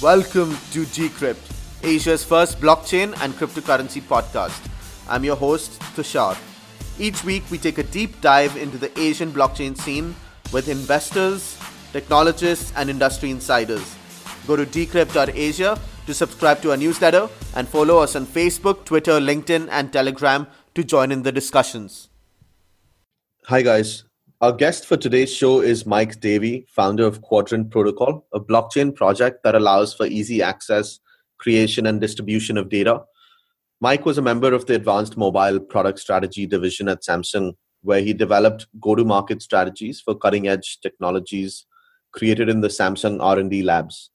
Welcome to Decrypt, Asia's first blockchain and cryptocurrency podcast. I'm your host, Tushar. Each week, we take a deep dive into the Asian blockchain scene with investors, technologists, and industry insiders. Go to decrypt.asia to subscribe to our newsletter and follow us on Facebook, Twitter, LinkedIn, and Telegram to join in the discussions. Hi, guys. Our guest for today's show is Mike Davie, founder of Quadrant Protocol, a blockchain project that allows for easy access, creation, and distribution of data. Mike was a member of the Advanced Mobile Product Strategy Division at Samsung, where he developed go-to-market strategies for cutting-edge technologies created in the Samsung R&D labs.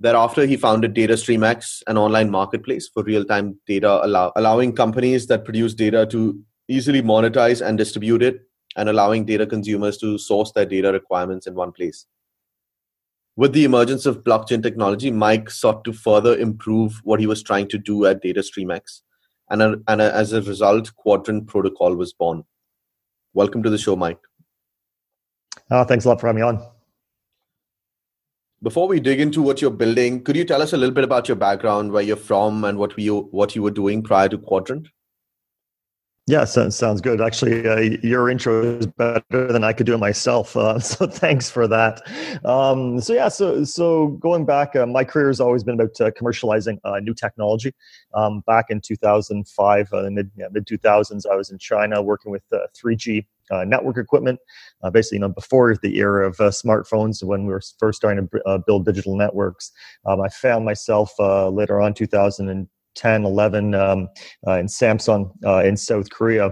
Thereafter, he founded DataStreamX, an online marketplace for real-time data, allow- allowing companies that produce data to easily monetize and distribute it and allowing data consumers to source their data requirements in one place. With the emergence of blockchain technology, Mike sought to further improve what he was trying to do at DataStreamX, and, a, and a, as a result, Quadrant Protocol was born. Welcome to the show, Mike. Oh, thanks a lot for having me on. Before we dig into what you're building, could you tell us a little bit about your background, where you're from, and what you what you were doing prior to Quadrant? Yeah, so, sounds good. Actually, uh, your intro is better than I could do it myself. Uh, so thanks for that. Um, so yeah, so so going back, uh, my career has always been about uh, commercializing uh, new technology. Um, back in 2005, uh, mid yeah, mid 2000s, I was in China working with 3G network equipment. basically, you know, before the era of smartphones, when we were first starting to build digital networks, um, I found myself later on 2000 10, 11 um, uh, in Samsung uh, in South Korea,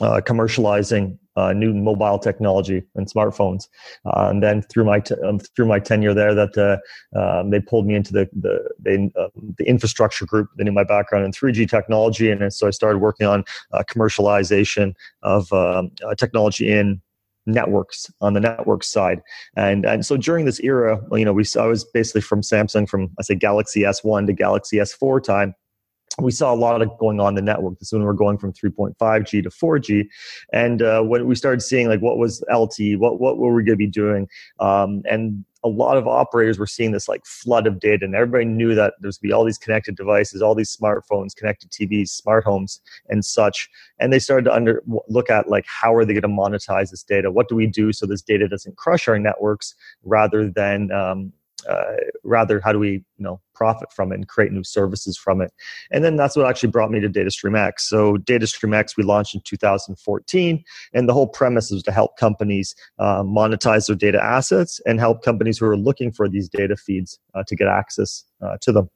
uh, commercializing uh, new mobile technology and smartphones. Uh, and then through my t- um, through my tenure there, that uh, um, they pulled me into the the they, the infrastructure group. They knew my background in 3G technology, and so I started working on commercialization of um, technology in networks on the network side and and so during this era you know we I was basically from Samsung from I say Galaxy S1 to Galaxy S4 time we saw a lot of going on the network. This is when we are going from 3.5G to 4G, and uh, when we started seeing like what was LTE, what what were we going to be doing, um, and a lot of operators were seeing this like flood of data, and everybody knew that there's be all these connected devices, all these smartphones, connected TVs, smart homes, and such. And they started to under look at like how are they going to monetize this data? What do we do so this data doesn't crush our networks, rather than um, uh, rather how do we you know profit from it and create new services from it. And then that's what actually brought me to datastream x. So datastream x we launched in 2014 and the whole premise was to help companies uh, monetize their data assets and help companies who are looking for these data feeds uh, to get access uh, to them.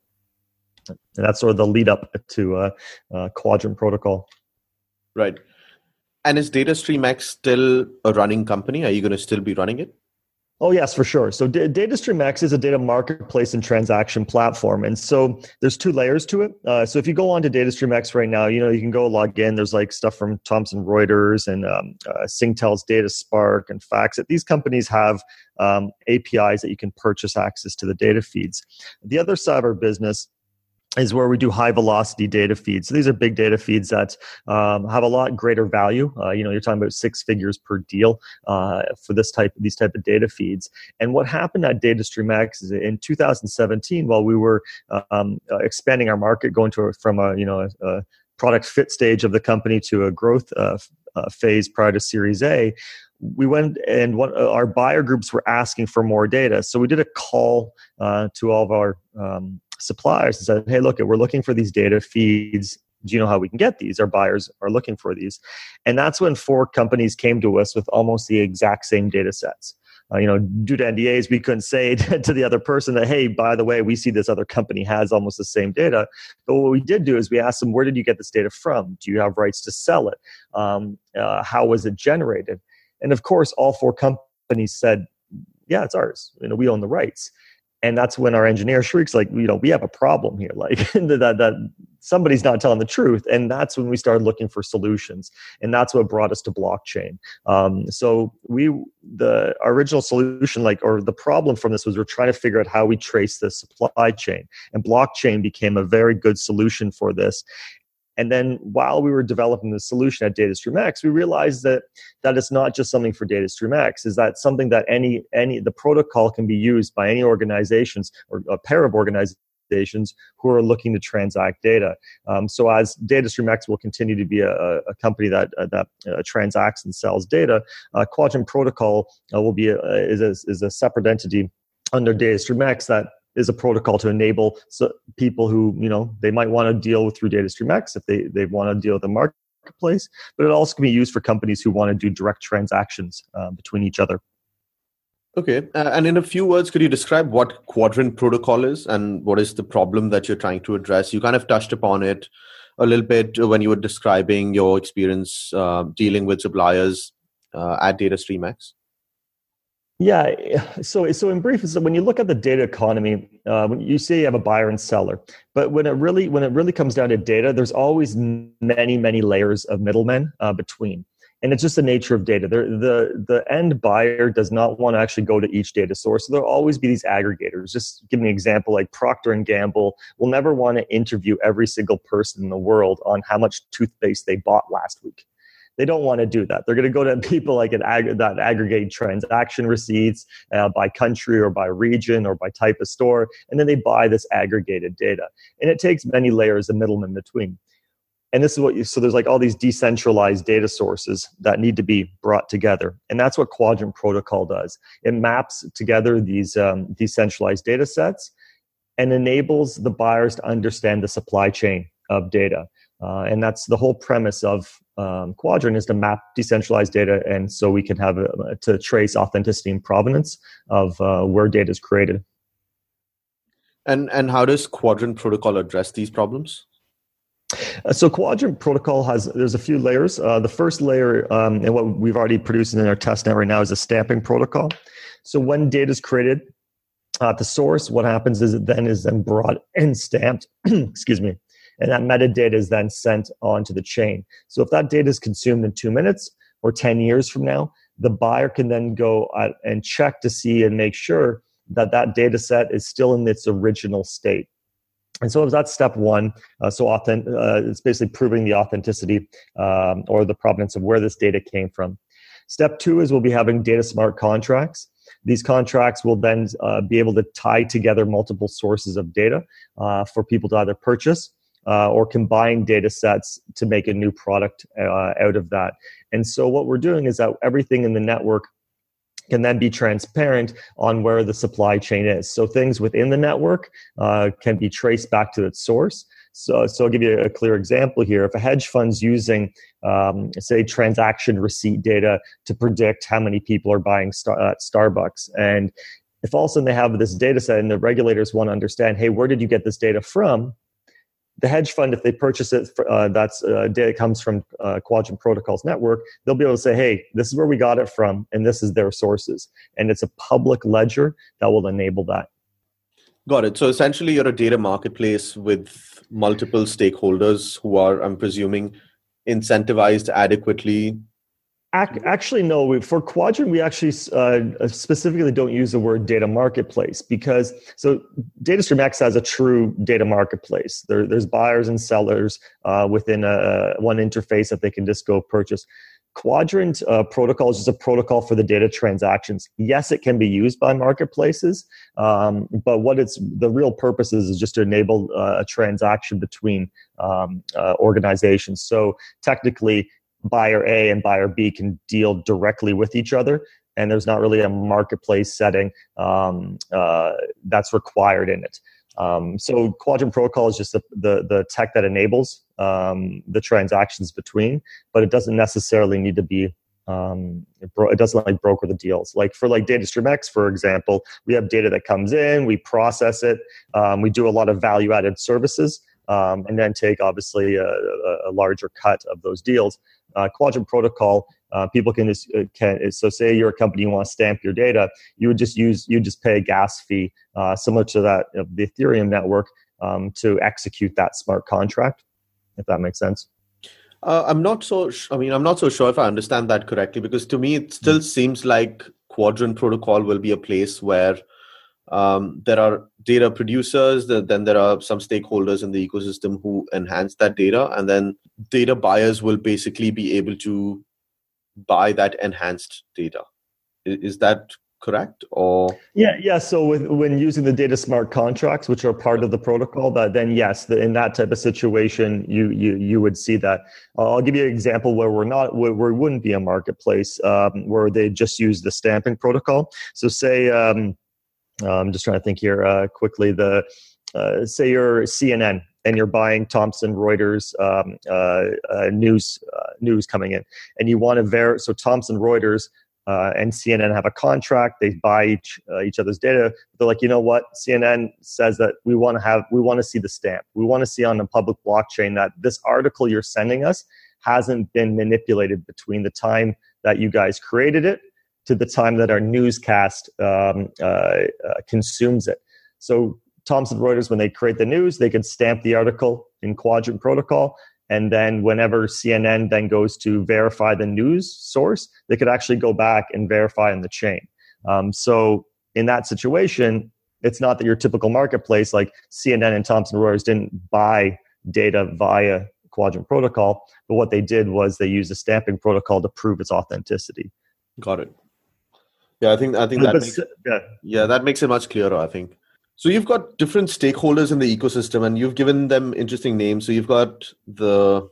And that's sort of the lead up to uh, uh, quadrant protocol. Right. And is datastream x still a running company? Are you going to still be running it Oh yes, for sure. So D- DataStreamX is a data marketplace and transaction platform, and so there's two layers to it. Uh, so if you go on to DataStreamX right now, you know you can go log in. There's like stuff from Thomson Reuters and um, uh, Singtel's DataSpark and FactSet. These companies have um, APIs that you can purchase access to the data feeds. The other side of our business is where we do high velocity data feeds. So these are big data feeds that um, have a lot greater value. Uh, you know, you're talking about six figures per deal uh, for this type these type of data feeds. And what happened at DataStreamX is in 2017, while we were um, uh, expanding our market, going to from a you know a, a, product fit stage of the company to a growth uh, uh, phase prior to Series A, we went and uh, our buyer groups were asking for more data. So we did a call uh, to all of our um, suppliers and said, hey, look, we're looking for these data feeds. Do you know how we can get these? Our buyers are looking for these. And that's when four companies came to us with almost the exact same data sets. Uh, you know, due to NDAs, we couldn't say to the other person that, hey, by the way, we see this other company has almost the same data. But what we did do is we asked them, where did you get this data from? Do you have rights to sell it? Um, uh, how was it generated? And of course, all four companies said, yeah, it's ours. You know, we own the rights and that's when our engineer shrieks like you know we have a problem here. Like that, that somebody's not telling the truth. And that's when we started looking for solutions. And that's what brought us to blockchain. Um, so we the original solution like or the problem from this was we're trying to figure out how we trace the supply chain. And blockchain became a very good solution for this And then while we were developing the solution at DataStreamX, we realized that that is not just something for DataStreamX, is that something that any any the protocol can be used by any organizations or a pair of organizations who are looking to transact data. Um, so as DataStreamX will continue to be a, a company that uh, that uh, transacts and sells data, uh, Quadrant Protocol uh, will be a, is a, is a separate entity under DataStreamX that is a protocol to enable so people who you know they might want to deal with through DataStreamX if they they want to deal with the marketplace, but it also can be used for companies who want to do direct transactions uh, between each other. Okay, uh, and in a few words, could you describe what Quadrant Protocol is and what is the problem that you're trying to address? You kind of touched upon it a little bit when you were describing your experience uh, dealing with suppliers uh, at DataStreamX. Yeah. So, so in brief, so when you look at the data economy, uh, when you say you have a buyer and seller, but when it really when it really comes down to data, there's always many many layers of middlemen uh, between, and it's just the nature of data. They're, the the end buyer does not want to actually go to each data source. So there'll always be these aggregators. Just give me an example, like Procter and Gamble will never want to interview every single person in the world on how much toothpaste they bought last week they don't want to do that. They're going to go to people like an ag- that aggregate transaction receipts uh, by country or by region or by type of store, and then they buy this aggregated data. And it takes many layers of middlemen between. And this is what you, so there's like all these decentralized data sources that need to be brought together. And that's what Quadrant Protocol does. It maps together these um, decentralized data sets and enables the buyers to understand the supply chain of data. Uh, and that's the whole premise of um, Quadrant is to map decentralized data, and so we can have a, to trace authenticity and provenance of uh, where data is created. And and how does Quadrant Protocol address these problems? Uh, so Quadrant Protocol has there's a few layers. Uh, the first layer, um, and what we've already produced in our test net right now, is a stamping protocol. So when data is created at the source, what happens is it then is then brought and stamped. excuse me and that metadata is then sent onto the chain. So if that data is consumed in two minutes or 10 years from now, the buyer can then go and check to see and make sure that that data set is still in its original state. And so that's step one. Uh, so uh, it's basically proving the authenticity um, or the provenance of where this data came from. Step two is we'll be having data smart contracts. These contracts will then uh, be able to tie together multiple sources of data uh, for people to either purchase uh, or combine data sets to make a new product uh, out of that. And so what we're doing is that everything in the network can then be transparent on where the supply chain is. So things within the network uh, can be traced back to its source. So, so I'll give you a clear example here. If a hedge fund's using, um, say, transaction receipt data to predict how many people are buying star- at Starbucks, and if all of a sudden they have this data set and the regulators want to understand, hey, where did you get this data from? The hedge fund, if they purchase it, uh, that's uh, data comes from uh, Quadrant Protocols Network, they'll be able to say, hey, this is where we got it from, and this is their sources. And it's a public ledger that will enable that. Got it. So essentially, you're a data marketplace with multiple stakeholders who are, I'm presuming, incentivized adequately Actually, no. For Quadrant, we actually uh, specifically don't use the word data marketplace because so DataStream X has a true data marketplace. There, there's buyers and sellers uh, within a, one interface that they can just go purchase. Quadrant uh, protocol is just a protocol for the data transactions. Yes, it can be used by marketplaces, um, but what it's the real purpose is, is just to enable uh, a transaction between um, uh, organizations. So technically, buyer A and buyer B can deal directly with each other, and there's not really a marketplace setting um, uh, that's required in it. Um, so Quadrant Protocol is just the, the, the tech that enables um, the transactions between, but it doesn't necessarily need to be. Um, it, bro- it, doesn't like broker the deals. Like for like DataStreamX, for example, we have data that comes in, we process it, um, we do a lot of value added services, um, and then take obviously a, a, larger cut of those deals uh, Quadrant Protocol, uh, people can just uh, can so say you're a company you want to stamp your data, you would just use you just pay a gas fee uh, similar to that of the Ethereum network um, to execute that smart contract. If that makes sense. Uh, I'm not so. Sh- I mean, I'm not so sure if I understand that correctly because to me it still mm-hmm. seems like Quadrant Protocol will be a place where um, there are data producers, then there are some stakeholders in the ecosystem who enhance that data, and then data buyers will basically be able to buy that enhanced data. Is that correct or? Yeah yeah. So with, when using the data smart contracts which are part of the protocol that then yes the, in that type of situation you you you would see that. Uh, i'll give you an example where we're not where, where we wouldn't be a marketplace um, where they just use the stamping protocol. So say um, i'm just trying to think here uh, quickly the uh, say you're cnn and you're buying Thomson Reuters um, uh, uh, news uh, news coming in, and you want to ver so Thomson Reuters uh, and CNN have a contract. They buy each each other's data. They're like, you know what? CNN says that we want to have we want to see the stamp. We want to see on the public blockchain that this article you're sending us hasn't been manipulated between the time that you guys created it to the time that our newscast um, uh, uh consumes it. So Thomson Reuters, when they create the news, they can stamp the article in Quadrant Protocol and then whenever cnn then goes to verify the news source they could actually go back and verify in the chain. Um, so in that situation it's not that your typical marketplace like cnn and thomson reuters didn't buy data via quadrant protocol but what they did was they used a stamping protocol to prove its authenticity. Got it yeah i think i think that makes, yeah. yeah that makes it much clearer i think so you've got different stakeholders in the ecosystem and you've given them interesting names. So you've got the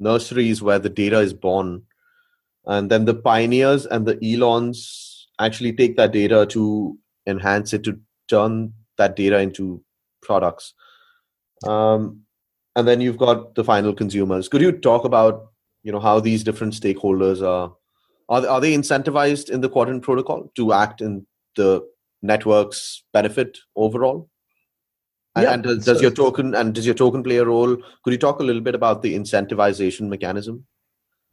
nurseries where the data is born, and then the pioneers and the Elons actually take that data to enhance it to turn that data into products. Um, and then you've got the final consumers. Could you talk about you know how these different stakeholders are are, are they incentivized in the quadrant protocol to act in the networks benefit overall? And, yeah, and does, does so, your token and does your token play a role? Could you talk a little bit about the incentivization mechanism?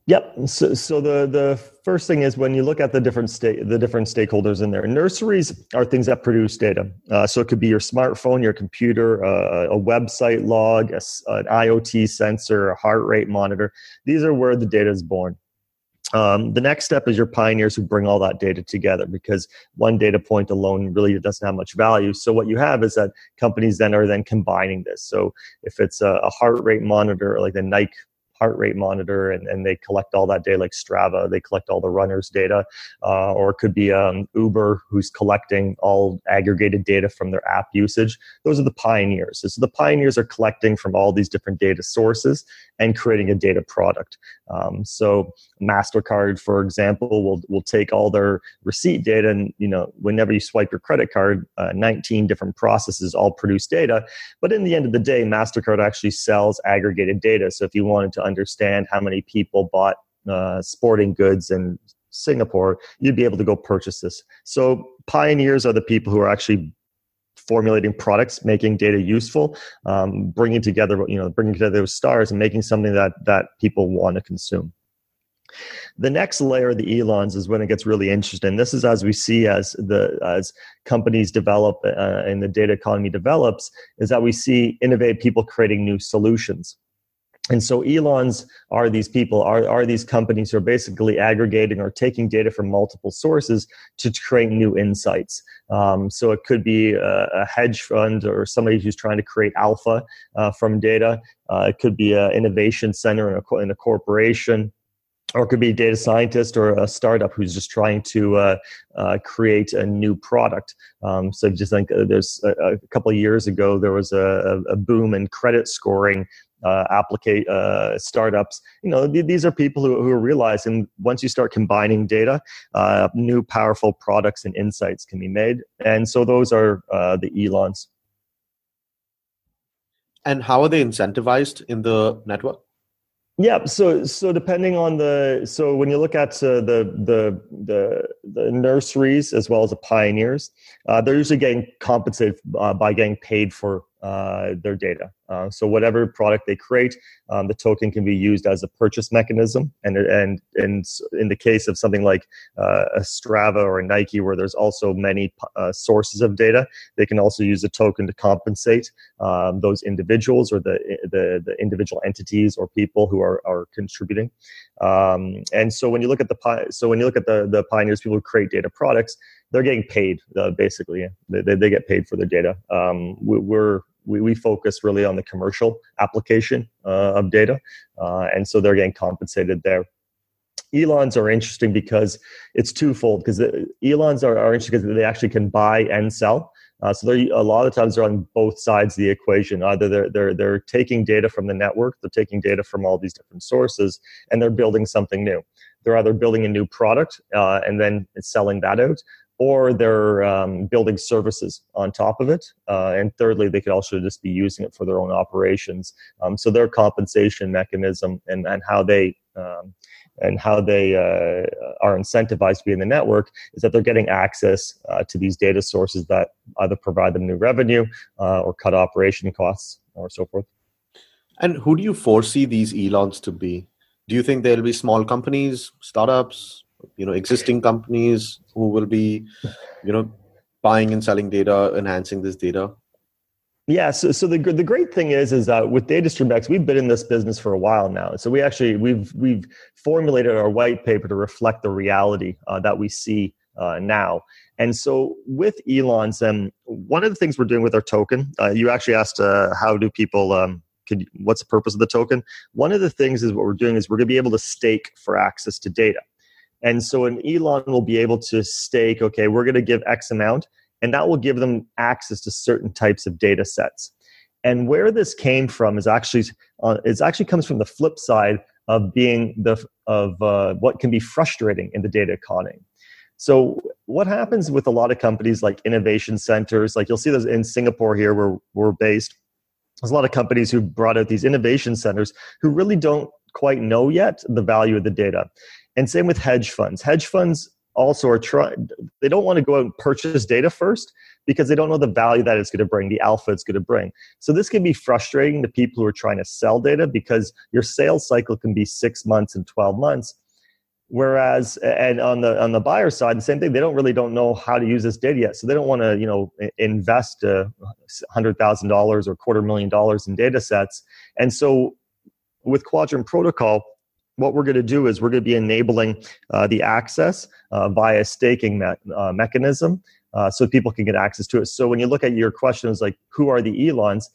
Yep. So, so the the first thing is when you look at the different state the different stakeholders in there. Nurseries are things that produce data. Uh, so it could be your smartphone, your computer, uh, a website log, a, an IoT sensor, a heart rate monitor. These are where the data is born. Um, the next step is your pioneers who bring all that data together because one data point alone really doesn't have much value. So what you have is that companies then are then combining this. So if it's a, a heart rate monitor like the Nike heart rate monitor and, and they collect all that data like strava they collect all the runners data uh, or it could be um, uber who's collecting all aggregated data from their app usage those are the pioneers so the pioneers are collecting from all these different data sources and creating a data product um, so mastercard for example will, will take all their receipt data and you know whenever you swipe your credit card uh, 19 different processes all produce data but in the end of the day mastercard actually sells aggregated data so if you wanted to understand how many people bought uh, sporting goods in Singapore, you'd be able to go purchase this. So pioneers are the people who are actually formulating products, making data useful, um, bringing together, you know, bringing together those stars and making something that that people want to consume. The next layer of the Elons is when it gets really interesting. This is as we see as the as companies develop uh, and the data economy develops, is that we see innovative people creating new solutions and so elons are these people are, are these companies who are basically aggregating or taking data from multiple sources to create new insights um, so it could be a, a, hedge fund or somebody who's trying to create alpha uh, from data uh, it could be an innovation center in a, in a corporation or it could be a data scientist or a startup who's just trying to uh, uh, create a new product. Um, so just think uh, there's a, a, couple of years ago there was a, a boom in credit scoring uh, applicate uh, startups. You know, th- these are people who, who are realizing once you start combining data, uh, new powerful products and insights can be made. And so those are uh, the Elons. And how are they incentivized in the network? Yeah, so so depending on the so when you look at uh, the the the the nurseries as well as the pioneers, uh, they're usually getting compensated uh, by getting paid for uh, their data. Uh, so whatever product they create, um, the token can be used as a purchase mechanism. And and and in the case of something like uh, a Strava or a Nike, where there's also many uh, sources of data, they can also use a token to compensate um, those individuals or the, the the individual entities or people who are are contributing. Um, and so when you look at the so when you look at the the pioneers, people who create data products, they're getting paid uh, basically. They, they, they, get paid for their data. Um, we, we, focus really on the commercial application uh, of data, uh, and so they're getting compensated there. Elons are interesting because it's twofold. Because Elons are, are interesting because they actually can buy and sell. Uh, so they're a lot of the times they're on both sides of the equation. Either they're they're they're taking data from the network, they're taking data from all these different sources, and they're building something new. They're either building a new product uh, and then selling that out, or they're um, building services on top of it. Uh, and thirdly, they could also just be using it for their own operations. Um, so their compensation mechanism and, and how they um, and how they uh, are incentivized to be in the network is that they're getting access uh, to these data sources that either provide them new revenue uh, or cut operation costs or so forth. And who do you foresee these Elons to be? Do you think there'll be small companies, startups, you know existing companies who will be you know buying and selling data enhancing this data? Yeah so, so the, the great thing is is that with data DataStreamX we've been in this business for a while now. So we actually we've we've formulated our white paper to reflect the reality uh, that we see uh, now. And so with elons and one of the things we're doing with our token uh, you actually asked uh, how do people um, could, what's the purpose of the token? One of the things is what we're doing is we're going to be able to stake for access to data and so an Elon will be able to stake, okay, we're going to give X amount, and that will give them access to certain types of data sets. And where this came from is actually uh, it actually comes from the flip side of being the of uh, what can be frustrating in the data economy. So what happens with a lot of companies like innovation centers, like you'll see this in Singapore here where we're based. There's a lot of companies who brought out these innovation centers who really don't quite know yet the value of the data. And same with hedge funds. Hedge funds also are trying, they don't want to go out and purchase data first because they don't know the value that it's going to bring, the alpha it's going to bring. So this can be frustrating to people who are trying to sell data because your sales cycle can be six months and 12 months. Whereas, and on the on the buyer side, the same thing. They don't really don't know how to use this data yet, so they don't want to, you know, invest uh, hundred thousand dollars or quarter million dollars in data sets. And so, with Quadrant Protocol, what we're going to do is we're going to be enabling uh, the access uh, via staking me- uh, mechanism uh, so people can get access to it. So when you look at your questions like who are the Elons?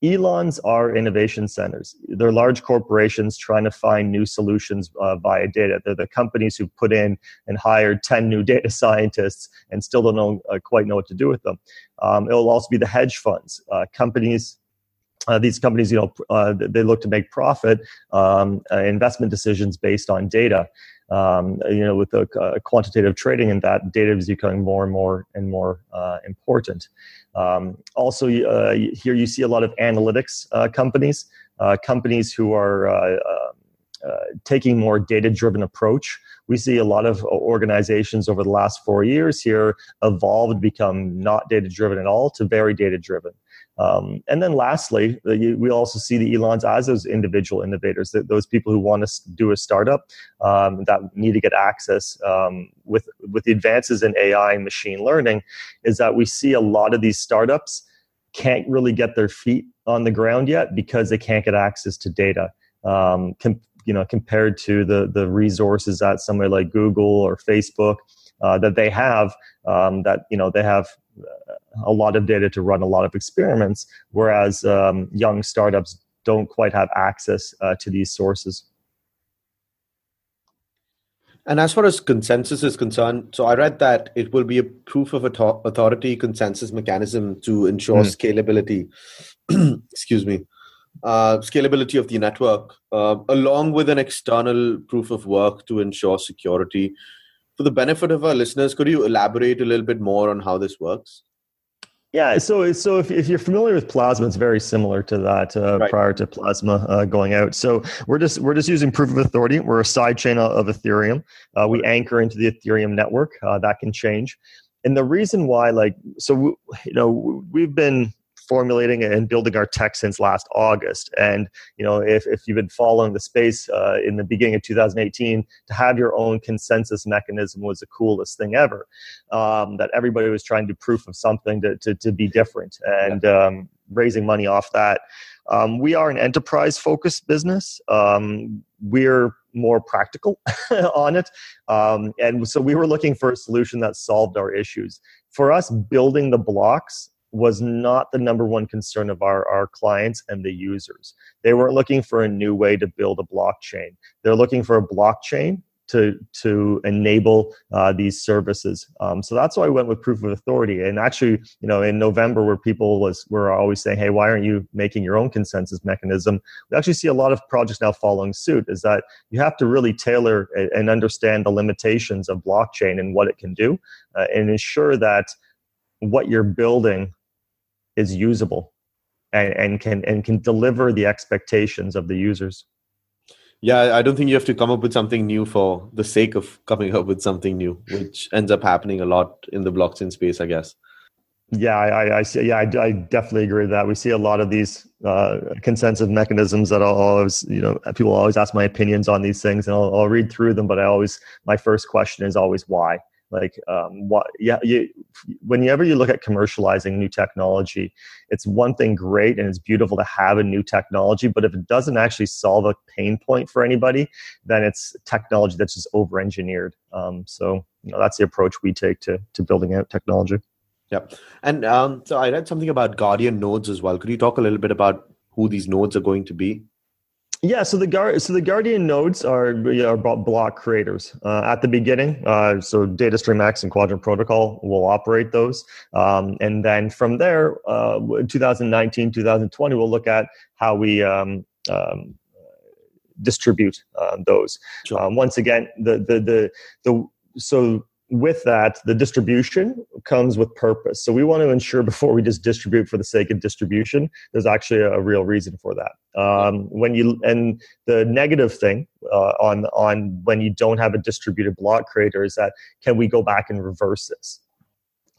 Elons are innovation centers. They're large corporations trying to find new solutions uh, via data. They're the companies who put in and hired 10 new data scientists and still don't know, uh, quite know what to do with them. Um, it'll also be the hedge funds, companies uh, these companies, you know, uh, they look to make profit um, uh, investment decisions based on data. Um, you know, with the uh, quantitative trading, and that data is becoming more and more and more uh, important. Um, also, uh, here you see a lot of analytics companies, companies who are taking more data-driven approach. We see a lot of organizations over the last four years here evolved, become not data-driven at all to very data-driven. Um, and then lastly, you, we also see the Elons as those individual innovators, those people who want to do a startup um, that need to get access um, with with the advances in AI and machine learning, is that we see a lot of these startups can't really get their feet on the ground yet because they can't get access to data. Um, com- you know, compared to the the resources that somewhere like Google or Facebook uh, that they have, um, that you know they have a lot of data to run a lot of experiments, whereas um, young startups don't quite have access uh, to these sources. And as far as consensus is concerned, so I read that it will be a proof of authority consensus mechanism to ensure mm. scalability. excuse me. Uh, scalability of the network, uh, along with an external proof of work to ensure security. For the benefit of our listeners, could you elaborate a little bit more on how this works? Yeah, so so if, if you're familiar with Plasma, it's very similar to that uh, right. prior to Plasma uh, going out. So we're just we're just using proof of authority. We're a sidechain of Ethereum. Uh, we anchor into the Ethereum network. Uh, that can change, and the reason why, like, so you know, we've been formulating and building our tech since last August. And you know, if, if you've been following the space uh, in the beginning of 2018, to have your own consensus mechanism was the coolest thing ever. Um, that everybody was trying to proof of something to, to, to be different and um, raising money off that. Um, we are an enterprise focused business. Um, we're more practical on it. Um, and so we were looking for a solution that solved our issues. For us, building the blocks was not the number one concern of our, our clients and the users. They weren't looking for a new way to build a blockchain. They're looking for a blockchain to to enable uh, these services. Um, so that's why I went with proof of authority. And actually, you know, in November, where people was were always saying, "Hey, why aren't you making your own consensus mechanism?" We actually see a lot of projects now following suit. Is that you have to really tailor and understand the limitations of blockchain and what it can do, uh, and ensure that what you're building is usable and, and can and can deliver the expectations of the users. Yeah, I don't think you have to come up with something new for the sake of coming up with something new, which ends up happening a lot in the blockchain space, I guess. Yeah, I, I see. Yeah, I, I, definitely agree with that. We see a lot of these uh, consensus mechanisms that I'll always, you know, people always ask my opinions on these things, and I'll, I'll read through them. But I always, my first question is always why like um, what yeah you whenever you look at commercializing new technology it's one thing great and it's beautiful to have a new technology but if it doesn't actually solve a pain point for anybody then it's technology that's just over engineered um, so you know that's the approach we take to to building out technology Yep. And um, so I read something about Guardian nodes as well. Could you talk a little bit about who these nodes are going to be? Yeah, so the guard, so the Guardian nodes are, are block creators uh, at the beginning. Uh, so DataStream X and Quadrant Protocol will operate those, um, and then from there, uh, 2019, 2020, we'll look at how we um, um, distribute uh, those. Sure. Um, once again, the the the the so with that, the distribution comes with purpose. So we want to ensure before we just distribute for the sake of distribution, there's actually a, real reason for that. Um, when you and the negative thing uh, on on when you don't have a distributed block creator is that can we go back and reverse this?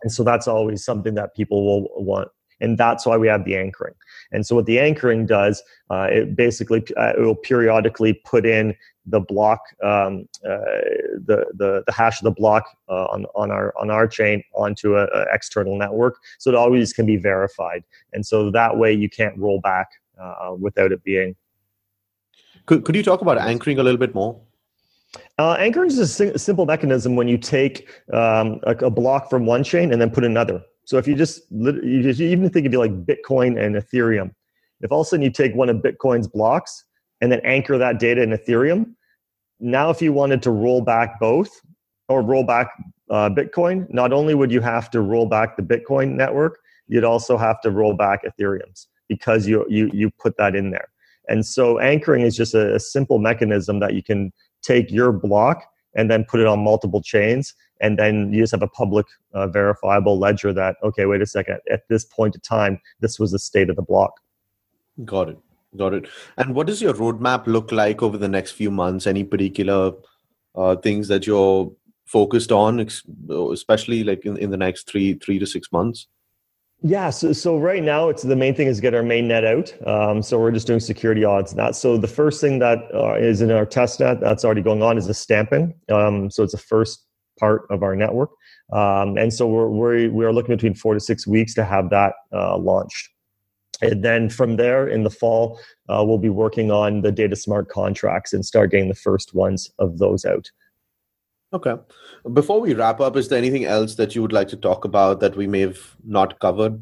And so that's always something that people will want and that's why we have the anchoring. And so what the anchoring does, uh, it basically uh, it will periodically put in the block, um, uh, the, the the hash of the block uh, on on our on our chain onto a, a, external network, so it always can be verified. And so that way you can't roll back uh, without it being. Could could you talk about anchoring a little bit more? Uh, anchoring is a, sim- simple mechanism when you take um, a, a, block from one chain and then put another. So if you just, you just even think of you like Bitcoin and Ethereum, if all of a sudden you take one of Bitcoin's blocks and then anchor that data in Ethereum, now if you wanted to roll back both or roll back uh, Bitcoin, not only would you have to roll back the Bitcoin network, you'd also have to roll back Ethereum's because you you you put that in there. And so anchoring is just a, a simple mechanism that you can take your block and then put it on multiple chains and then you just have a public uh, verifiable ledger that okay wait a second at this point in time this was the state of the block got it got it and what does your roadmap look like over the next few months any particular uh, things that you're focused on especially like in, in the next three three to six months yeah, so, so right now it's the main thing is get our main net out. Um, so we're just doing security odds. That so the first thing that uh, is in our test net that's already going on is the stamping. Um, so it's the first part of our network. Um, and so we're, we're, we're looking between four to six weeks to have that uh, launched. And then from there in the fall, uh, we'll be working on the data smart contracts and start getting the first ones of those out. Okay. Before we wrap up, is there anything else that you would like to talk about that we may have not covered?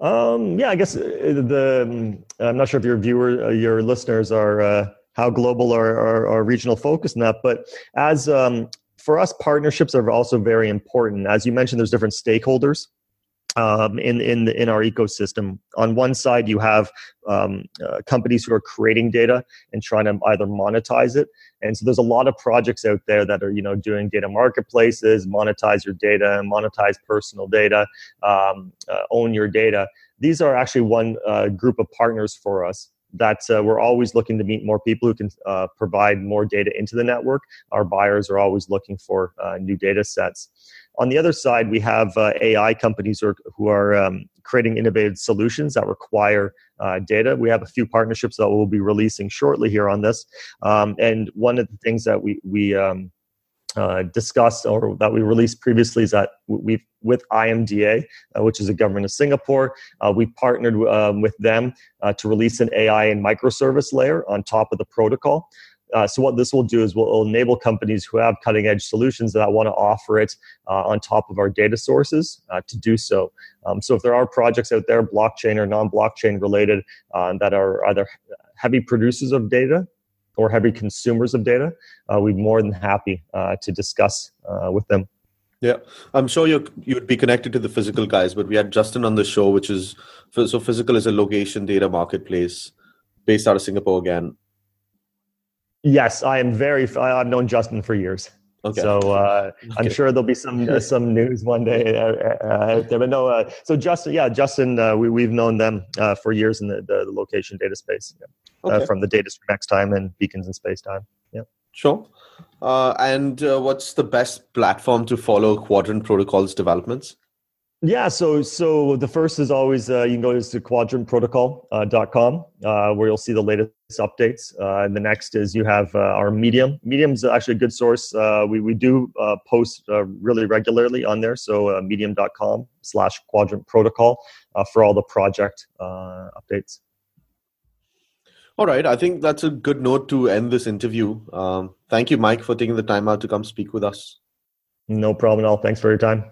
Um, yeah, I guess uh, the I'm not sure if your viewer, uh, your listeners are uh, how global or, or, or regional focus in that, but as um, for us, partnerships are also very important. As you mentioned, there's different stakeholders um, in in in our ecosystem. On one side, you have um, uh, companies who are creating data and trying to either monetize it, and so there's a lot of projects out there that are you know doing data marketplaces, monetize your data, monetize personal data, um, uh, own your data. These are actually one uh, group of partners for us that uh, we're always looking to meet more people who can uh, provide more data into the network. Our buyers are always looking for uh, new data sets. On the other side, we have uh, AI companies who are, who are um, creating innovative solutions that require uh, data. We have a few partnerships that we'll be releasing shortly here on this. Um, and one of the things that we, we um, uh, discussed or that we released previously is that we've with IMDA, uh, which is a government of Singapore, uh, we partnered um, with them uh, to release an AI and microservice layer on top of the protocol. Uh, so what this will do is we'll enable companies who have cutting edge solutions that want to offer it uh, on top of our data sources uh, to do so. Um, so if there are projects out there, blockchain or non-blockchain related, uh, that are either heavy producers of data or heavy consumers of data, uh, we'd be more than happy uh, to discuss with them. Yeah, I'm sure you you would be connected to the Fysical guys, but we had Justin on the show, which is so Fysical is a location data marketplace based out of Singapore again. Yes, I am very. I've known Justin for years. Okay. So uh, okay. I'm sure there'll be some uh, some news one day uh, uh out there. But no, uh, so Justin, yeah, Justin, uh, we we've known them for years in the, the, the location data space, yeah. okay. from the data stream X time and beacons in space time. Yeah. Sure. and what's the best platform to follow Quadrant Protocols developments? Yeah, so so the first is always uh, you can go to quadrantprotocol.com uh, uh, where you'll see the latest updates. Uh, and the next is you have uh, our Medium. Medium's actually a good source. Uh, we, we do post really regularly on there. So medium.com slash quadrant protocol for all the project updates. All right, I think that's a good note to end this interview. Um, thank you, Mike, for taking the time out to come speak with us. No problem at all. Thanks for your time.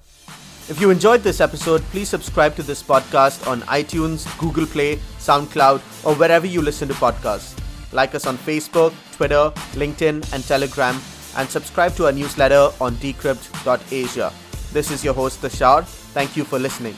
If you enjoyed this episode, please subscribe to this podcast on iTunes, Google Play, SoundCloud, or wherever you listen to podcasts. Like us on Facebook, Twitter, LinkedIn, and Telegram, and subscribe to our newsletter on decrypt.asia. This is your host, Tushar. Thank you for listening.